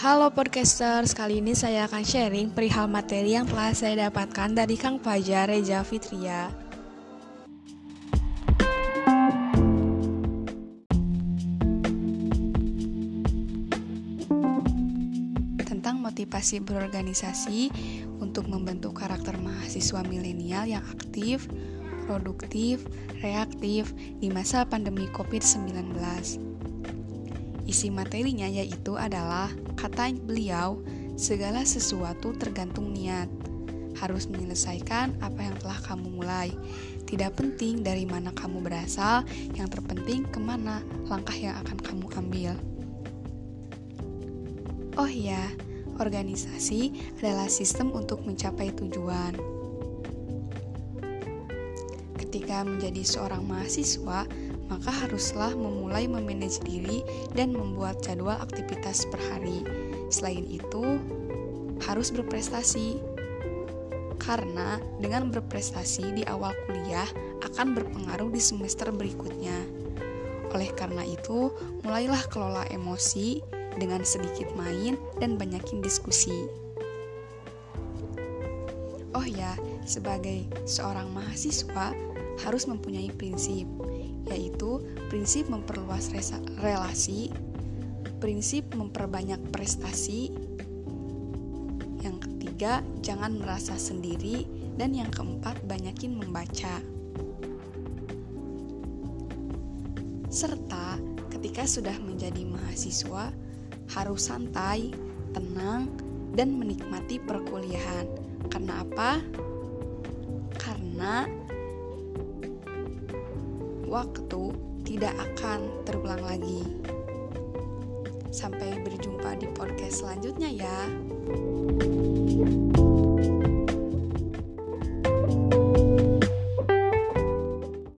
Halo podcasters, kali ini saya akan sharing perihal materi yang telah saya dapatkan dari Kang Fajar Reja Fitria. Tentang motivasi berorganisasi untuk membentuk karakter mahasiswa milenial yang aktif, produktif, reaktif di masa pandemi COVID-19. Isi materinya yaitu adalah kata beliau, segala sesuatu tergantung niat. Harus menyelesaikan apa yang telah kamu mulai. Tidak penting dari mana kamu berasal, yang terpenting ke mana langkah yang akan kamu ambil. Oh ya, organisasi adalah sistem untuk mencapai tujuan. Ketika menjadi seorang mahasiswa, maka haruslah memulai memanage diri dan membuat jadwal aktivitas per hari. Selain itu, harus berprestasi. Karena dengan berprestasi di awal kuliah akan berpengaruh di semester berikutnya. Oleh karena itu, mulailah kelola emosi dengan sedikit main dan banyakin diskusi. Oh ya, sebagai seorang mahasiswa harus mempunyai prinsip yaitu prinsip memperluas relasi, prinsip memperbanyak prestasi, yang ketiga jangan merasa sendiri, dan yang keempat banyakin membaca. Serta ketika sudah menjadi mahasiswa harus santai, tenang, dan menikmati perkuliahan. Karena apa? Karena waktu tidak akan terulang lagi. Sampai berjumpa di podcast selanjutnya, ya.